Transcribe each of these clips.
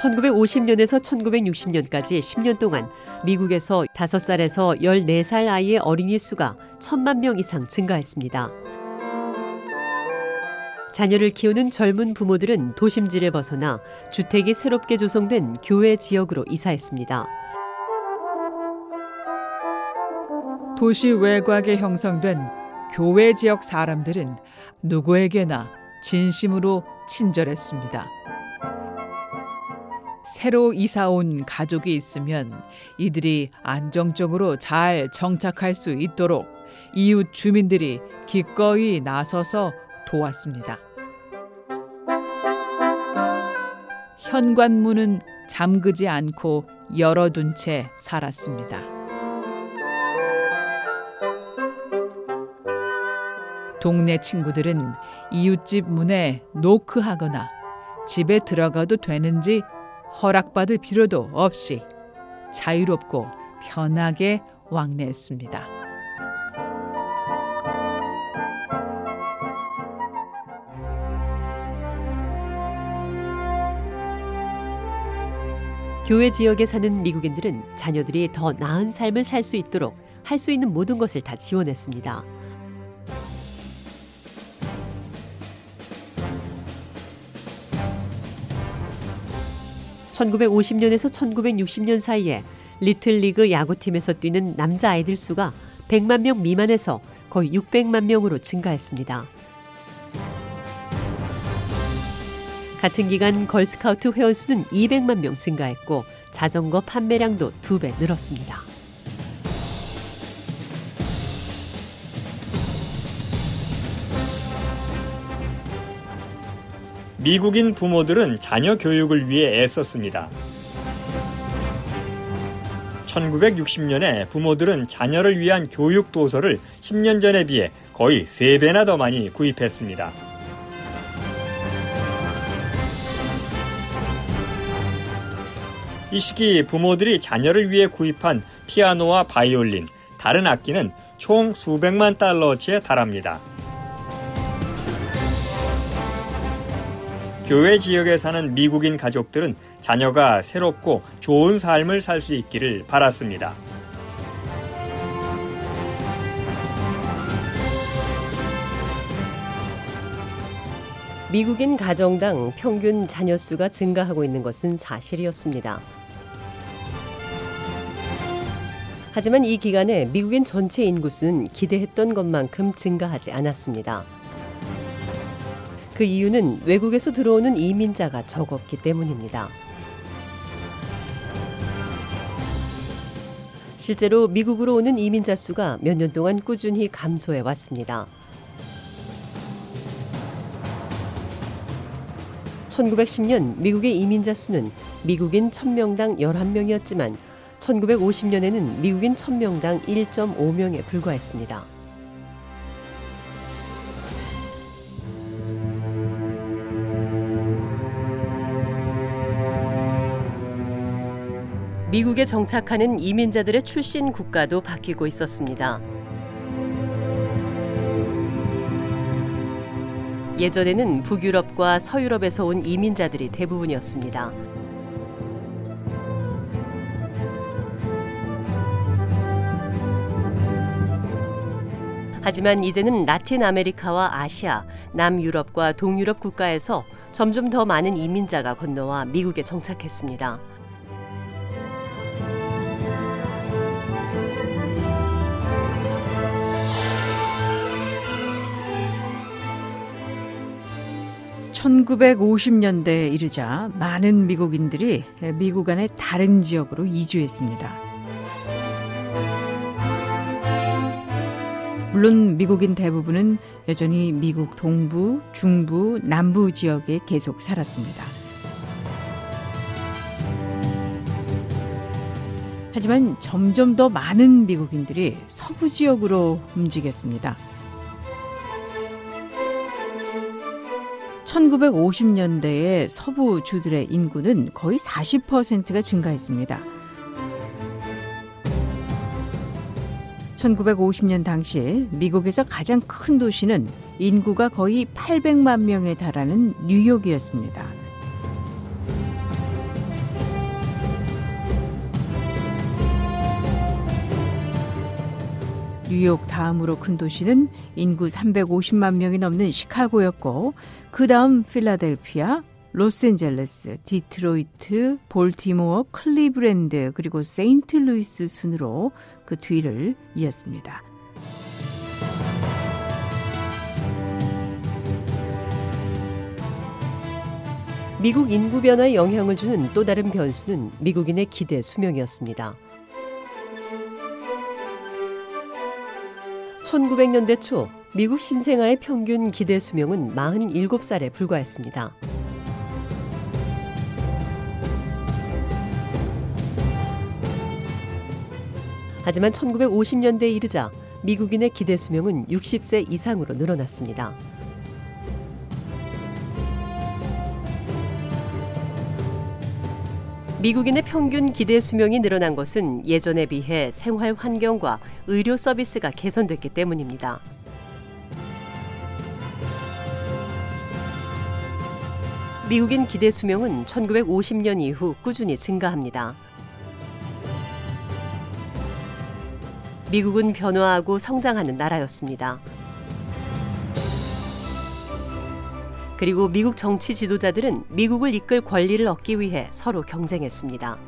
(1950년에서 1960년까지) (10년) 동안 미국에서 (5살에서) (14살) 아이의 어린이 수가 천만 명 이상 증가했습니다. 자녀를 키우는 젊은 부모들은 도심지를 벗어나 주택이 새롭게 조성된 교외 지역으로 이사했습니다. 도시 외곽에 형성된 교외 지역 사람들은 누구에게나 진심으로 친절했습니다. 새로 이사 온 가족이 있으면 이들이 안정적으로 잘 정착할 수 있도록 이웃 주민들이 기꺼이 나서서 도왔습니다. 현관문은 잠그지 않고 열어둔 채 살았습니다. 동네 친구들은 이웃집 문에 노크하거나 집에 들어가도 되는지 허락받을 필요도 없이 자유롭고 편하게 왕래했습니다. 교외 지역에 사는 미국인들은 자녀들이 더 나은 삶을 살 수 있도록 할 수 있는 모든 것을 다 지원했습니다. (1950년에서) (1960년) 사이에 리틀리그 야구팀에서 뛰는 남자 아이들 수가 (100만 명) 미만에서 거의 (600만 명으로) 증가했습니다. 같은 기간 걸스카우트 회원 수는 200만 명 증가했고 자전거 판매량도 두 배 늘었습니다. 미국인 부모들은 자녀 교육을 위해 애썼습니다. 1960년에 부모들은 자녀를 위한 교육 도서를 10년 전에 비해 거의 3배나 더 많이 구입했습니다. 이 시기 부모들이 자녀를 위해 구입한 피아노와 바이올린, 다른 악기는 총 수백만 달러치에 달합니다. 교외 지역에 사는 미국인 가족들은 자녀가 새롭고 좋은 삶을 살 수 있기를 바랐습니다. 미국인 가정당 평균 자녀 수가 증가하고 있는 것은 사실이었습니다. 하지만 이 기간에 미국인 전체 인구수는 기대했던 것만큼 증가하지 않았습니다. 그 이유는 외국에서 들어오는 이민자가 적었기 때문입니다. 실제로 미국으로 오는 이민자 수가 몇 년 동안 꾸준히 감소해 왔습니다. 1910년 미국의 이민자 수는 미국인 1000명당 11명이었지만 1950년에는 미국인 1000명당 1.5명에 불과했습니다. 미국에 정착하는 이민자들의 출신 국가도 바뀌고 있었습니다. 예전에는 북유럽과 서유럽에서 온 이민자들이 대부분이었습니다. 하지만 이제는 라틴 아메리카와 아시아, 남유럽과 동유럽 국가에서 점점 더 많은 이민자가 건너와 미국에 정착했습니다. (1950년대에) 이르자 많은 미국인들이 미국 안의 다른 지역으로 이주했습니다. 물론 미국인 대부분은 여전히 미국 동부, 중부, 남부 지역에 계속 살았습니다. 하지만 점점 더 많은 미국인들이 서부 지역으로 움직였습니다. 1950년대에 서부 주들의 인구는 거의 40%가 증가했습니다. 1950년 당시 미국에서 가장 큰 도시는 인구가 거의 800만 명에 달하는 뉴욕이었습니다. 뉴욕 다음으로 큰 도시는 인구 350만 명이 넘는 시카고였고 그 다음 필라델피아, 로스앤젤레스, 디트로이트, 볼티모어, 클리브랜드 그리고 세인트루이스 순으로 그 뒤를 이었습니다. 미국 인구 변화에 영향을 주는 또 다른 변수는 미국인의 기대 수명이었습니다. 1900년대 초 미국 신생아의 평균 기대 수명은 47살에 불과했습니다. 하지만 1950년대에 이르자 미국인의 기대 수명은 60세 이상으로 늘어났습니다. 미국인의 평균 기대 수명이 늘어난 것은 예전에 비해 생활 환경과 의료 서비스가 개선됐기 때문입니다. 미국인 기대 수명은 1950년 이후 꾸준히 증가합니다. 미국은 변화하고 성장하는 나라였습니다. 그리고 미국 정치 지도자들은 미국을 이끌 권리를 얻기 위해 서로 경쟁했습니다.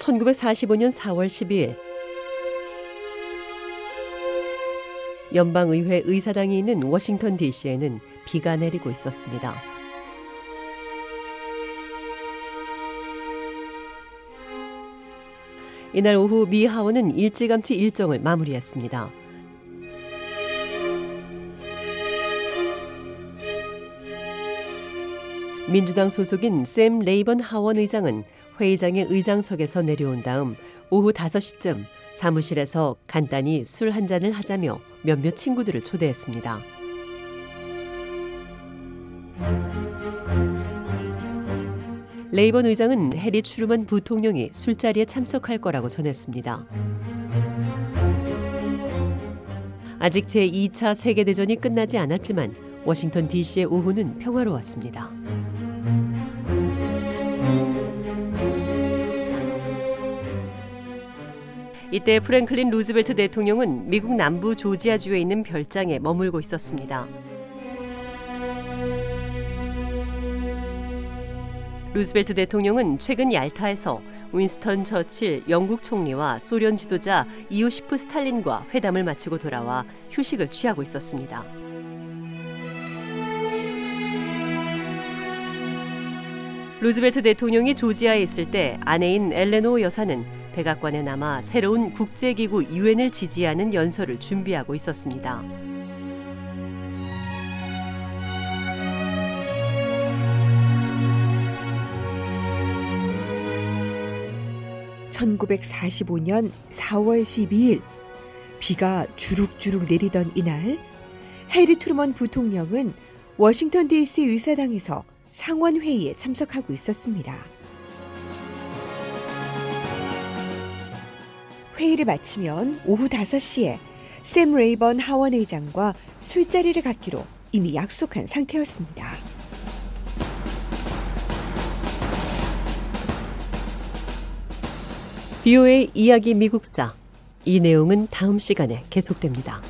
(1945년 4월 12일) 연방의회 의사당이 있는 워싱턴 DC에는 비가 내리고 있었습니다. 이날 오후 미 하원은 일찌감치 일정을 마무리했습니다. 민주당 소속인 샘 레이번 하원 의장은 회의장의 의장석에서 내려온 다음 오후 5시쯤 사무실에서 간단히 술 한 잔을 하자며 몇몇 친구들을 초대했습니다. 레이번 의장은 해리 추르먼 부통령이 술자리에 참석할 거라고 전했습니다. 아직 제2차 세계대전이 끝나지 않았지만 워싱턴 DC의 오후는 평화로웠습니다. 이때 프랭클린 루즈벨트 대통령은 미국 남부 조지아주에 있는 별장에 머물고 있었습니다. 루즈벨트 대통령은 최근 얄타에서 윈스턴 처칠 영국 총리와 소련 지도자 이오시프 스탈린과 회담을 마치고 돌아와 휴식을 취하고 있었습니다. 루즈벨트 대통령이 조지아에 있을 때 아내인 엘레노 여사는 백악관에 남아 새로운 국제기구 유엔을 지지하는 연설을 준비하고 있었습니다. (1945년 4월 12일) 비가 주룩주룩 내리던 이날 해리 트루먼 부통령은 워싱턴 DC 의사당에서 상원 회의에 참석하고 있었습니다. 회의를 마치면 오후 5시에 샘 레이번 하원 의장과 술자리를 갖기로 이미 약속한 상태였습니다. 비오의 이야기 미국사 이 내용은 다음 시간에 계속됩니다.